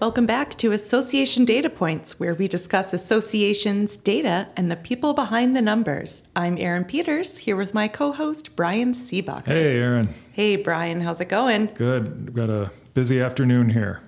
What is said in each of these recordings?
Welcome back to Association Data Points, where we discuss associations, data, and the people behind the numbers. I'm Erin Peters, here with my co host, Brian Seebuck. Hey, Erin. Hey, Brian, how's it going? Good. We've got a busy afternoon here.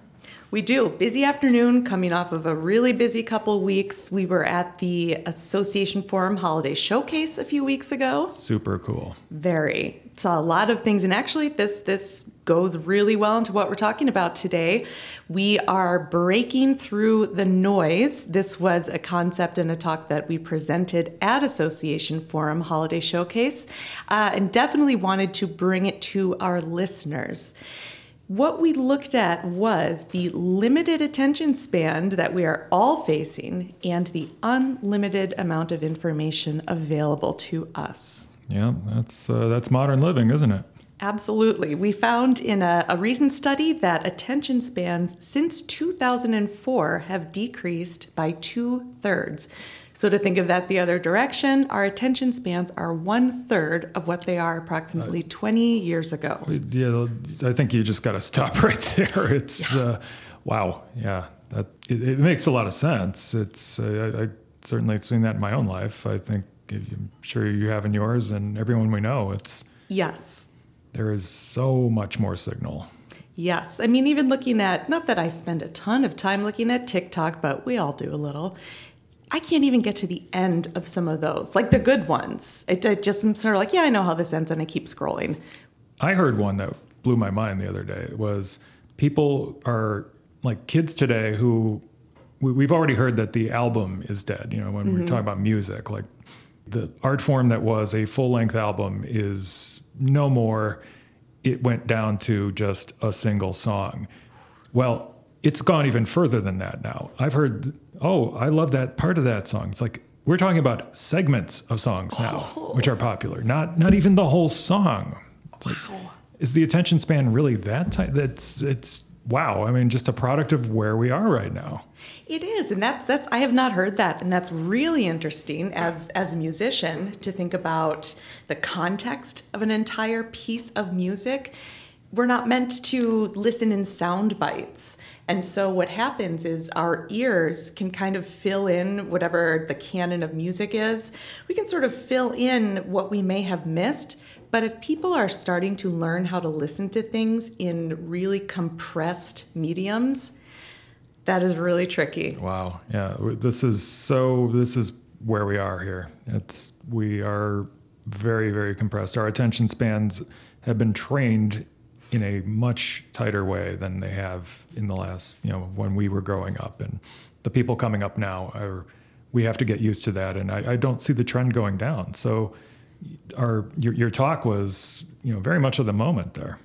We do. Busy afternoon, coming off of a really busy couple weeks. We were at the Association Forum Holiday Showcase a few weeks ago. Super cool. Very. Saw a lot of things, and actually, this this goes really well into what we're talking about today. We are breaking through the noise. This was a concept and a talk that we presented at Association Forum Holiday Showcase, uh, and definitely wanted to bring it to our listeners. What we looked at was the limited attention span that we are all facing and the unlimited amount of information available to us. Yeah, that's uh, that's modern living, isn't it? Absolutely. We found in a, a, recent study that attention spans since 2004 have decreased by two thirds. So, to think of that the other direction, our attention spans are one third of what they are approximately uh, 20 years ago. Yeah, I think you just got to stop right there. It's, yeah. uh, wow, yeah, that it, it, makes a lot of sense. It's, uh, I, I certainly seen that in my own life. I think I'm sure you have in yours and everyone we know. It's, yes, there is so much more signal. Yes. I mean, even looking at, not that I spend a ton of time looking at TikTok, but we all do a little. I can't even get to the end of some of those, like the good ones. It, it just I'm sort of like, yeah, I know how this ends, and I keep scrolling. I heard one that blew my mind the other day. It was people are like kids today who we, have already heard that the album is dead. You know, when mm-hmm. we're talking about music, like the art form that was a full length album is no more. It went down to just a single song. Well, it's gone even further than that now. I've heard oh, I love that part of that song. It's like we're talking about segments of songs now, oh. which are popular, not not even the whole song. It's wow. Like, is the attention span really that tight? That's it's wow. I mean, just a product of where we are right now. It is, and that's that's I have not heard that, and that's really interesting as as a musician to think about the context of an entire piece of music we're not meant to listen in sound bites. And so what happens is our ears can kind of fill in whatever the canon of music is. We can sort of fill in what we may have missed. But if people are starting to learn how to listen to things in really compressed mediums, that is really tricky. Wow. Yeah. This is so, this is where we are here. It's, we are very, very compressed. Our attention spans have been trained in a much tighter way than they have in the last, you know, when we were growing up. And the people coming up now are, we have to get used to that. And I, I don't see the trend going down. So our, your, your talk was, you know, very much of the moment there.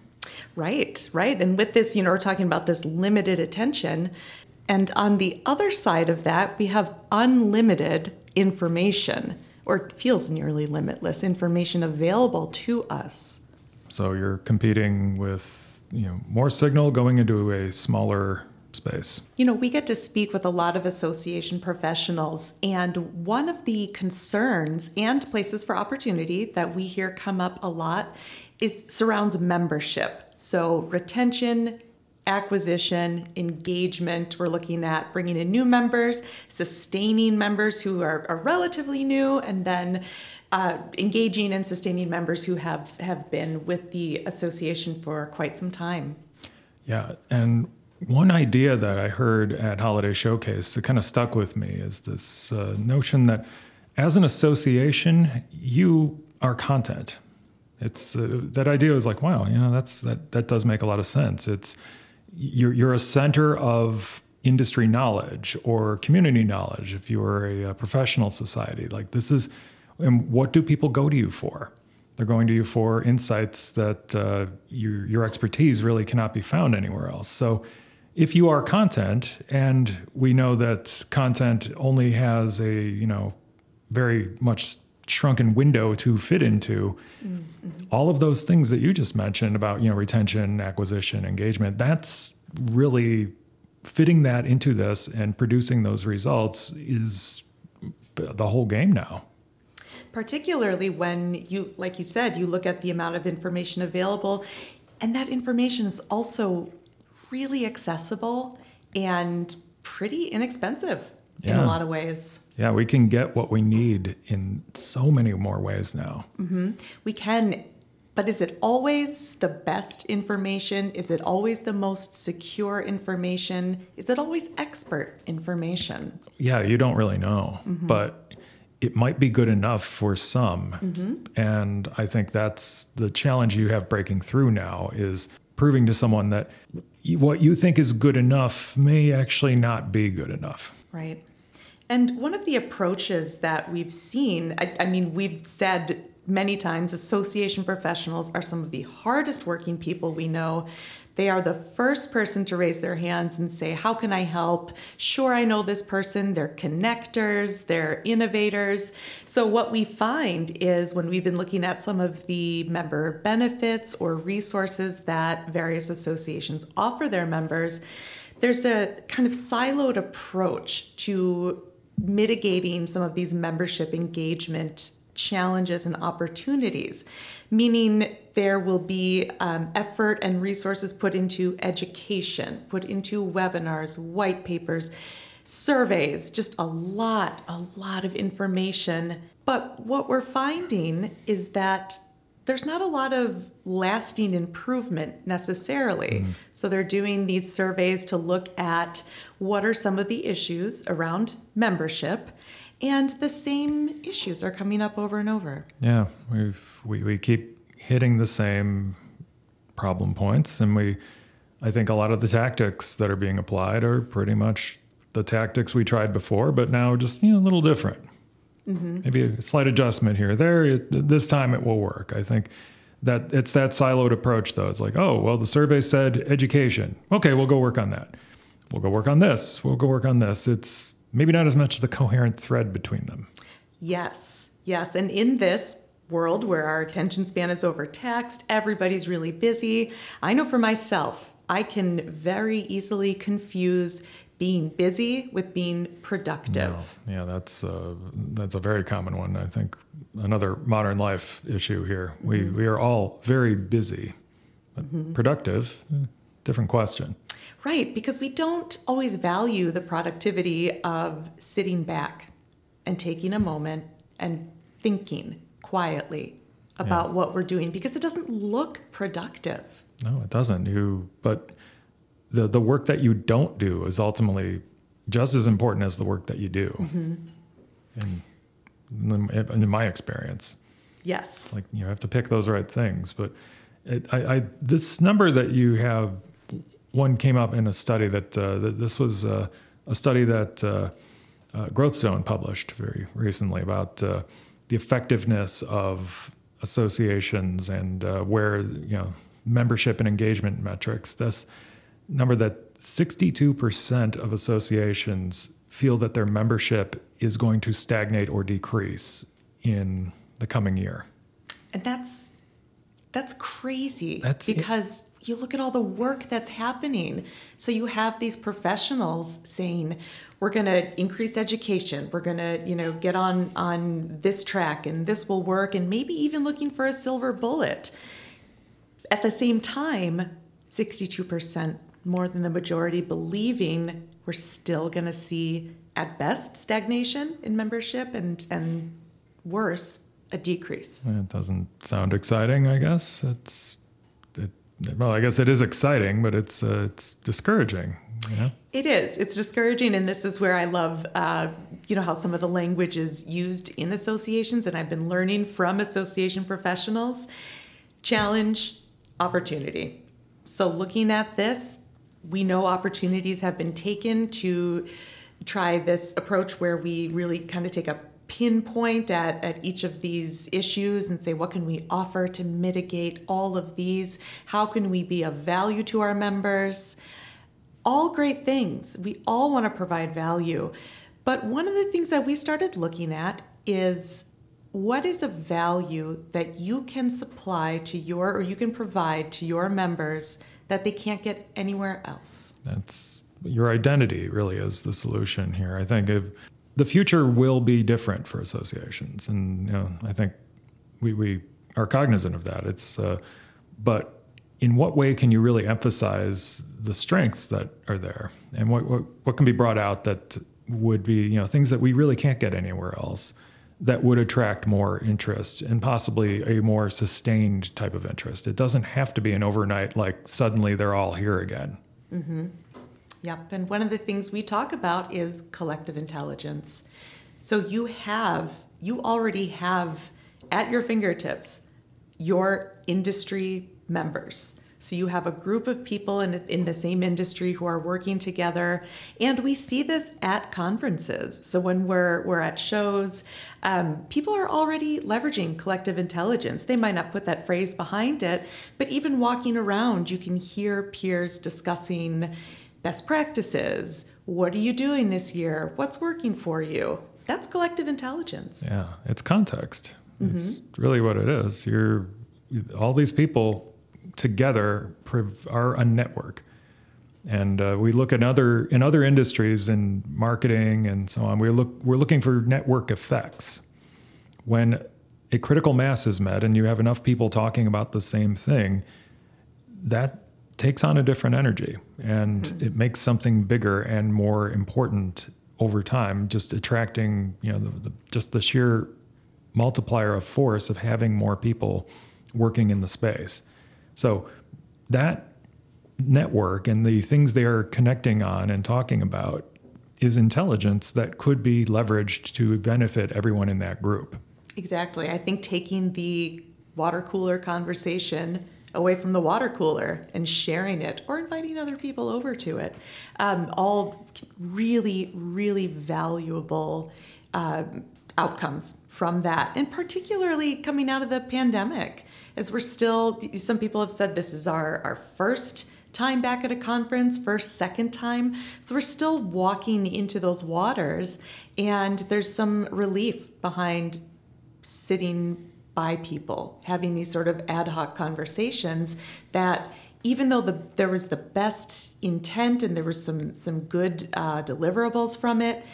Right, right. And with this, you know, we're talking about this limited attention. And on the other side of that, we have unlimited information, or feels nearly limitless information available to us. So you're competing with you know more signal going into a smaller space. You know, we get to speak with a lot of association professionals, and one of the concerns and places for opportunity that we hear come up a lot is surrounds membership. So retention, acquisition, engagement. We're looking at bringing in new members, sustaining members who are, are relatively new, and then uh, engaging and sustaining members who have, have been with the association for quite some time. Yeah, and one idea that I heard at Holiday Showcase that kind of stuck with me is this uh, notion that as an association, you are content. It's uh, that idea is like, wow, you know, that's that that does make a lot of sense. It's you're you're a center of industry knowledge or community knowledge if you are a, a professional society. Like this is and what do people go to you for? They're going to you for insights that uh, your, your expertise really cannot be found anywhere else. So, if you are content, and we know that content only has a you know very much shrunken window to fit into, mm-hmm. all of those things that you just mentioned about you know retention, acquisition, engagement, that's really fitting that into this and producing those results is the whole game now particularly when you, like you said, you look at the amount of information available, and that information is also really accessible and pretty inexpensive in a lot of ways. Yeah, we can get what we need in so many more ways now. Mm-hmm. We can, but is it always the best information? Is it always the most secure information? Is it always expert information? Yeah, you don't really know, mm-hmm. but it might be good enough for some. Mm-hmm. And I think that's the challenge you have breaking through now is proving to someone that what you think is good enough may actually not be good enough. Right. And one of the approaches that we've seen, I, I mean, we've said many times association professionals are some of the hardest working people we know. They are the first person to raise their hands and say, How can I help? Sure, I know this person. They're connectors, they're innovators. So, what we find is when we've been looking at some of the member benefits or resources that various associations offer their members, there's a kind of siloed approach to mitigating some of these membership engagement challenges and opportunities, meaning there will be um, effort and resources put into education, put into webinars, white papers, surveys, just a lot, a lot of information. But what we're finding is that there's not a lot of lasting improvement necessarily. Mm-hmm. So they're doing these surveys to look at what are some of the issues around membership, and the same issues are coming up over and over. Yeah, we've we, we keep hitting the same problem points, and we I think a lot of the tactics that are being applied are pretty much the tactics we tried before, but now just you know a little different. Mm-hmm. Maybe a slight adjustment here, or there. This time it will work. I think that it's that siloed approach, though. It's like, oh, well, the survey said education. Okay, we'll go work on that. We'll go work on this. We'll go work on this. It's maybe not as much the coherent thread between them. Yes, yes. And in this world where our attention span is overtaxed, everybody's really busy. I know for myself, I can very easily confuse being busy with being productive. Yeah, that's uh, that's a very common one. I think another modern life issue here. We we are all very busy, but productive. eh, Different question. Right, because we don't always value the productivity of sitting back and taking a moment and thinking quietly about what we're doing because it doesn't look productive. No, it doesn't. You but the the work that you don't do is ultimately just as important as the work that you do. And in, in my experience. Yes. like you have to pick those right things but it, I, I this number that you have one came up in a study that, uh, that this was uh, a study that uh, uh, GrowthZone published very recently about uh, the effectiveness of associations and uh, where you know membership and engagement metrics this number that 62% of associations feel that their membership is going to stagnate or decrease in the coming year. And that's that's crazy That's it. because you look at all the work that's happening. So you have these professionals saying, we're going to increase education. We're going to, you know, get on on this track and this will work and maybe even looking for a silver bullet. At the same time, 62% more than the majority believing we're still going to see at best stagnation in membership and and worse a decrease. It doesn't sound exciting, I guess. It's it, well, I guess it is exciting, but it's uh, it's discouraging. You know? It is. It's discouraging, and this is where I love, uh, you know, how some of the language is used in associations, and I've been learning from association professionals. Challenge, opportunity. So, looking at this, we know opportunities have been taken to try this approach where we really kind of take a pinpoint at, at each of these issues and say, what can we offer to mitigate all of these? How can we be of value to our members? all great things. We all want to provide value. But one of the things that we started looking at is what is a value that you can supply to your or you can provide to your members that they can't get anywhere else? That's your identity really is the solution here. I think if the future will be different for associations, and you know, I think we we are cognizant of that. It's uh, but in what way can you really emphasize the strengths that are there and what, what, what can be brought out that would be you know things that we really can't get anywhere else that would attract more interest and possibly a more sustained type of interest it doesn't have to be an overnight like suddenly they're all here again mm-hmm. yep and one of the things we talk about is collective intelligence so you have you already have at your fingertips your industry members. So you have a group of people in, in the same industry who are working together, and we see this at conferences. So when we're we're at shows, um, people are already leveraging collective intelligence. They might not put that phrase behind it, but even walking around, you can hear peers discussing best practices. What are you doing this year? What's working for you? That's collective intelligence. Yeah, it's context. Mm-hmm. It's really what it is. You're all these people together are a network. And uh, we look at other in other industries in marketing and so on. We look we're looking for network effects. When a critical mass is met and you have enough people talking about the same thing, that takes on a different energy and mm-hmm. it makes something bigger and more important over time. Just attracting you know the, the, just the sheer multiplier of force of having more people working in the space. So that network and the things they are connecting on and talking about is intelligence that could be leveraged to benefit everyone in that group. Exactly. I think taking the water cooler conversation away from the water cooler and sharing it or inviting other people over to it, um, all really, really valuable um, outcomes from that, and particularly coming out of the pandemic as we're still, some people have said this is our, our first time back at a conference, first, second time. So we're still walking into those waters, and there's some relief behind sitting by people, having these sort of ad hoc conversations that even though the, there was the best intent and there was some some good uh, deliverables from it,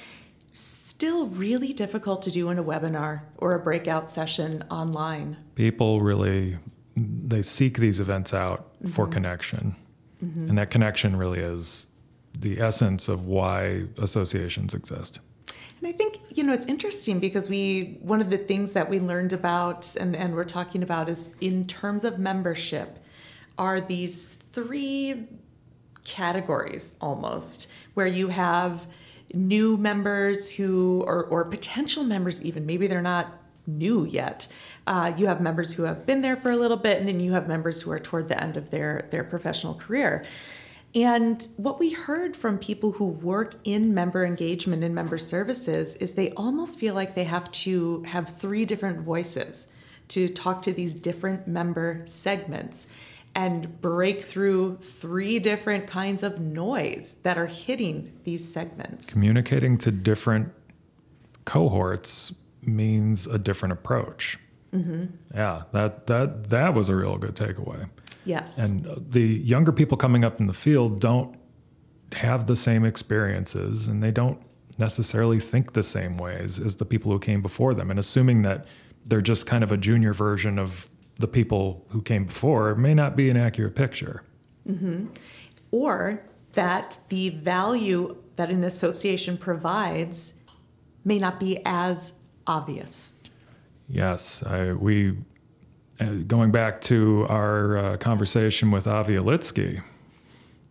still really difficult to do in a webinar or a breakout session online. People really they seek these events out mm-hmm. for connection. Mm-hmm. And that connection really is the essence of why associations exist. And I think, you know, it's interesting because we, one of the things that we learned about and, and we're talking about is in terms of membership, are these three categories almost, where you have new members who, or, or potential members even, maybe they're not new yet. Uh, you have members who have been there for a little bit, and then you have members who are toward the end of their, their professional career. And what we heard from people who work in member engagement and member services is they almost feel like they have to have three different voices to talk to these different member segments and break through three different kinds of noise that are hitting these segments. Communicating to different cohorts means a different approach. Mm-hmm. Yeah, that that that was a real good takeaway. Yes, and the younger people coming up in the field don't have the same experiences, and they don't necessarily think the same ways as the people who came before them. And assuming that they're just kind of a junior version of the people who came before may not be an accurate picture. Mm-hmm. Or that the value that an association provides may not be as obvious. Yes, I, we, uh, going back to our uh, conversation with Avi Alitsky,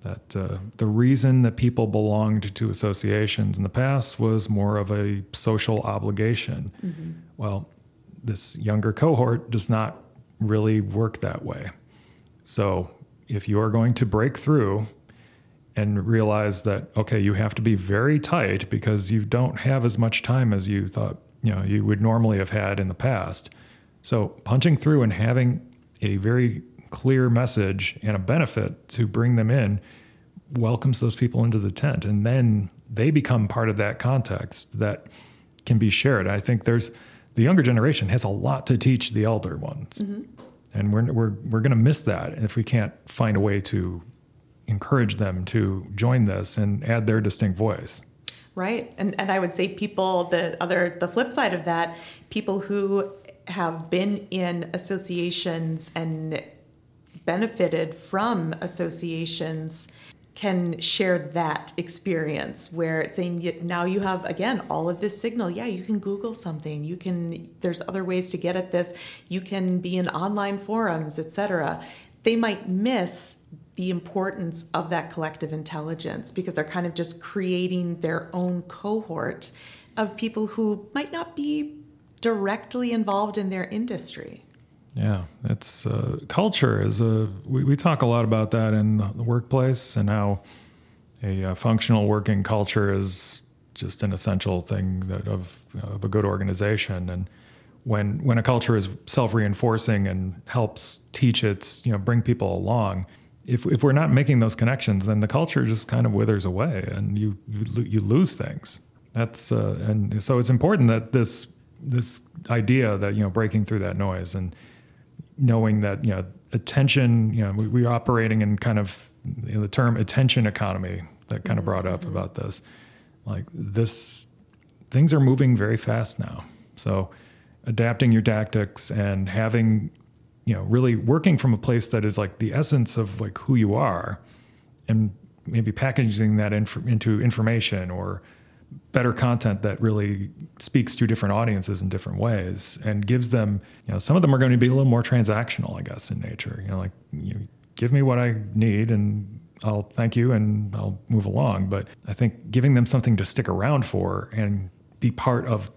that uh, the reason that people belonged to associations in the past was more of a social obligation. Mm-hmm. Well, this younger cohort does not really work that way. So if you are going to break through and realize that okay, you have to be very tight because you don't have as much time as you thought you know you would normally have had in the past. So punching through and having a very clear message and a benefit to bring them in welcomes those people into the tent and then they become part of that context that can be shared. I think there's the younger generation has a lot to teach the elder ones. Mm-hmm. And we're, we're, we're going to miss that if we can't find a way to encourage them to join this and add their distinct voice. Right. And, and I would say people, the other, the flip side of that, people who have been in associations and benefited from associations can share that experience where it's saying now you have again all of this signal. Yeah you can google something. You can there's other ways to get at this. You can be in online forums etc they might miss the importance of that collective intelligence because they're kind of just creating their own cohort of people who might not be directly involved in their industry Yeah, it's uh, culture is a. We, we talk a lot about that in the workplace and how a uh, functional working culture is just an essential thing that of of a good organization. And when when a culture is self reinforcing and helps teach its you know bring people along, if if we're not making those connections, then the culture just kind of withers away, and you you, you lose things. That's uh, and so it's important that this this idea that you know breaking through that noise and knowing that you know attention you know we, we're operating in kind of you know, the term attention economy that kind of brought up mm-hmm. about this. Like this things are moving very fast now. So adapting your tactics and having you know really working from a place that is like the essence of like who you are and maybe packaging that inf- into information or better content that really speaks to different audiences in different ways and gives them you know some of them are going to be a little more transactional i guess in nature. You know like you give me what i need and i'll thank you and i'll move along. But i think giving them something to stick around for and be part of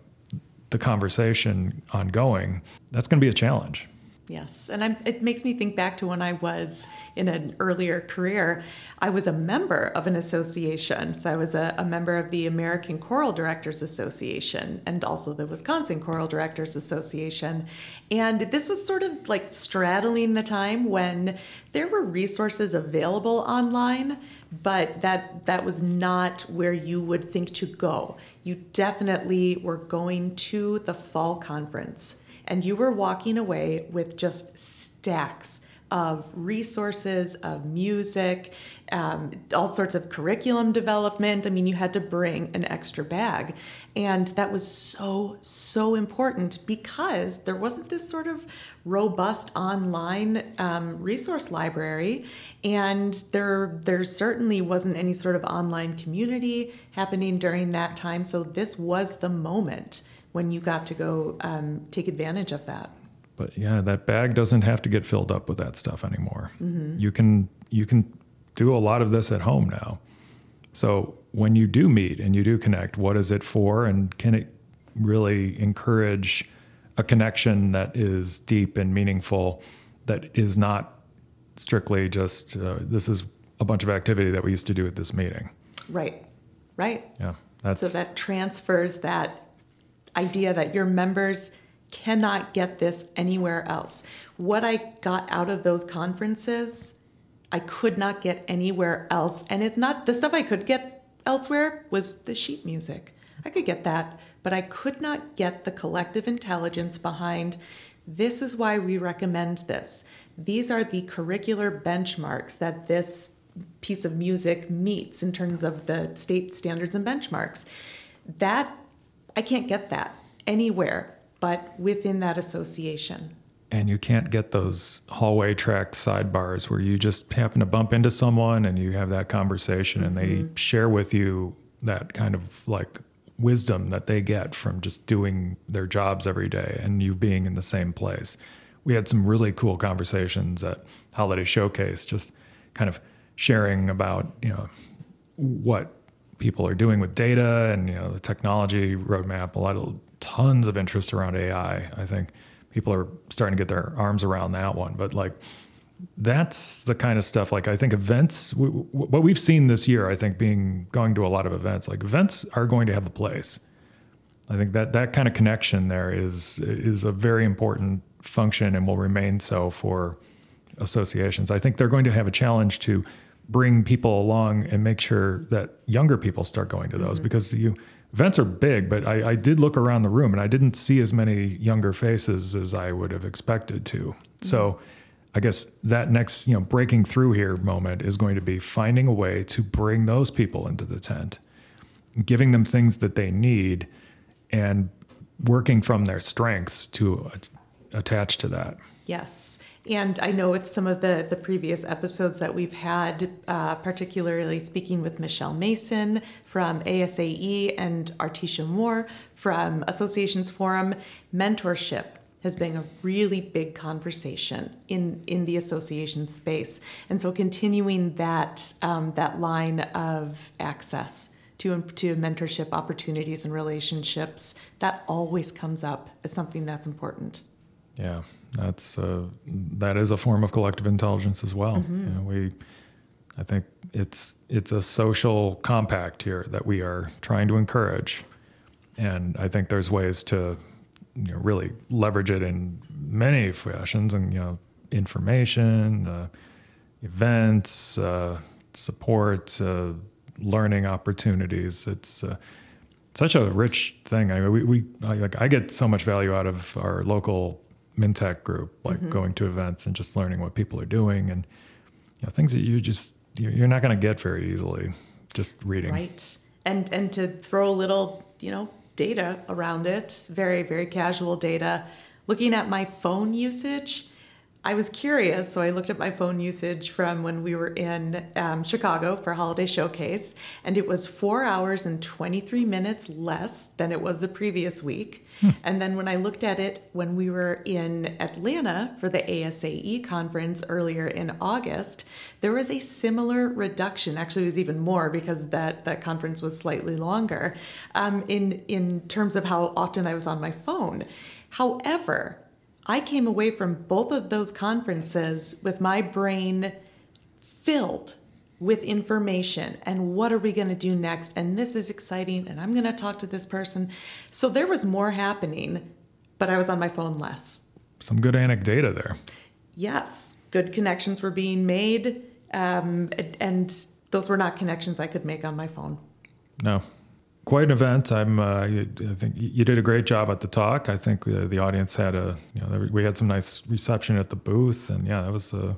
the conversation ongoing that's going to be a challenge Yes, and I'm, it makes me think back to when I was in an earlier career. I was a member of an association. So I was a, a member of the American Choral Directors Association and also the Wisconsin Choral Directors Association. And this was sort of like straddling the time when there were resources available online, but that that was not where you would think to go. You definitely were going to the fall conference and you were walking away with just stacks of resources, of music, um, all sorts of curriculum development. I mean, you had to bring an extra bag. And that was so, so important because there wasn't this sort of robust online um, resource library. And there, there certainly wasn't any sort of online community happening during that time. So this was the moment when you got to go um, take advantage of that. but yeah that bag doesn't have to get filled up with that stuff anymore. You can you can do a lot of this at home now. So when you do meet and you do connect what is it for? And can it really encourage a connection that is deep and meaningful that is not strictly just uh, this is a bunch of activity that we used to do at this meeting? Right, right. yeah that's So that transfers that idea that your members cannot get this anywhere else. What I got out of those conferences, I could not get anywhere else. And it's not the stuff I could get elsewhere was the sheet music. I could get that, but I could not get the collective intelligence behind this is why we recommend this. These are the curricular benchmarks that this piece of music meets in terms of the state standards and benchmarks. That I can't get that anywhere but within that association. and you can't get those hallway track sidebars where you just happen to bump into someone and you have that conversation and they mm-hmm. share with you that kind of like wisdom that they get from just doing their jobs every day and you being in the same place. We had some really cool conversations at Holiday Showcase, just kind of sharing about, you know, what people are doing with data and you know the technology roadmap. A lot of tons of interest around AI. I think people are starting to get their arms around that one. But like that's the kind of stuff. Like I think events, what we've seen this year, I think being going to a lot of events, like events are going to have a place. I think that that kind of connection there is is a very important function and will remain so for associations. I think they're going to have a challenge to bring people along and make sure that younger people start going to those mm-hmm. because you events are big, but I, I did look around the room and I didn't see as many younger faces as I would have expected to. Mm-hmm. So I guess that next, you know, breaking through here moment is going to be finding a way to bring those people into the tent, giving them things that they need and working from their strengths to attach to that. Yes. And I know with some of the, the previous episodes that we've had, uh, particularly speaking with Michelle Mason from ASAE and Artesha Moore from Associations Forum, mentorship has been a really big conversation in, in the association space. And so continuing that, um, that line of access to, to mentorship opportunities and relationships, that always comes up as something that's important. Yeah, that's uh, that is a form of collective intelligence as well. Mm-hmm. You know, we, I think it's it's a social compact here that we are trying to encourage, and I think there's ways to you know, really leverage it in many fashions, and you know, information, uh, events, uh, support, uh, learning opportunities. It's uh, such a rich thing. I mean, we, we I, like I get so much value out of our local MnTech group, like mm-hmm. going to events and just learning what people are doing and you know, things that you just you're not going to get very easily just reading. Right. And and to throw a little, you know, data around it, very very casual data. Looking at my phone usage, I was curious, so I looked at my phone usage from when we were in um, Chicago for Holiday Showcase, and it was four hours and 23 minutes less than it was the previous week. Hmm. And then when I looked at it when we were in Atlanta for the ASAE conference earlier in August, there was a similar reduction. Actually, it was even more because that, that conference was slightly longer um, in, in terms of how often I was on my phone. However, I came away from both of those conferences with my brain filled with information and what are we going to do next and this is exciting and I'm going to talk to this person. So there was more happening, but I was on my phone less. Some good anecdata there. Yes, good connections were being made um, and those were not connections I could make on my phone. No, quite an event. I'm. Uh, I think you did a great job at the talk. I think uh, the audience had a. You know, we had some nice reception at the booth, and yeah, that was a.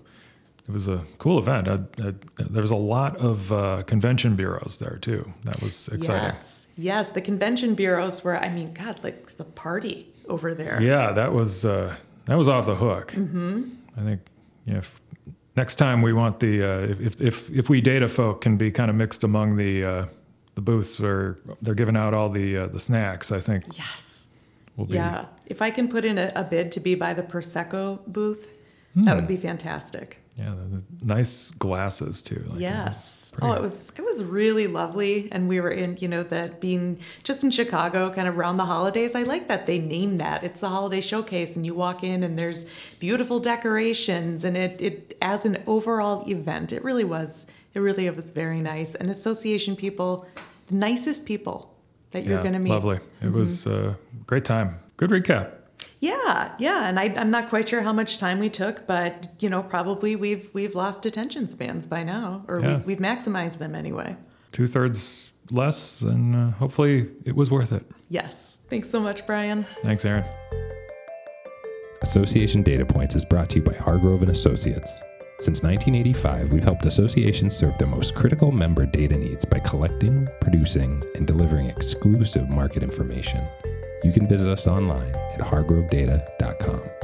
It was a cool event. I, I, there was a lot of uh, convention bureaus there too. That was exciting. Yes, yes, the convention bureaus were. I mean, God, like the party over there. Yeah, that was uh, that was off the hook. Mm-hmm. I think yeah, if, next time we want the uh, if if if we data folk can be kind of mixed among the uh, the booths where they're giving out all the uh, the snacks. I think. Yes. Will be. Yeah. If I can put in a, a bid to be by the prosecco booth, mm. that would hmm. be fantastic. Yeah, the, the nice glasses too. Like yes. It oh, it was it was really lovely, and we were in you know that being just in Chicago, kind of around the holidays. I like that they name that. It's the holiday showcase, and you walk in and there's beautiful decorations, and it it as an overall event, it really was it really was very nice. And association people, the nicest people that you're yeah, going to meet. Lovely. It mm-hmm. was a great time. Good recap. Yeah, yeah, and I, am not quite sure how much time we took, but you know, probably we've we've lost attention spans by now, or yeah. we, have maximized them anyway. Two thirds less, and uh, hopefully it was worth it. Yes. Thanks so much, Brian. Thanks, Erin. Association Data Points is brought to you by Hargrove and Associates. Since 1985, we've helped associations serve their most critical member data needs by collecting, producing, and delivering exclusive market information. You can visit us online at hargrovedata.com.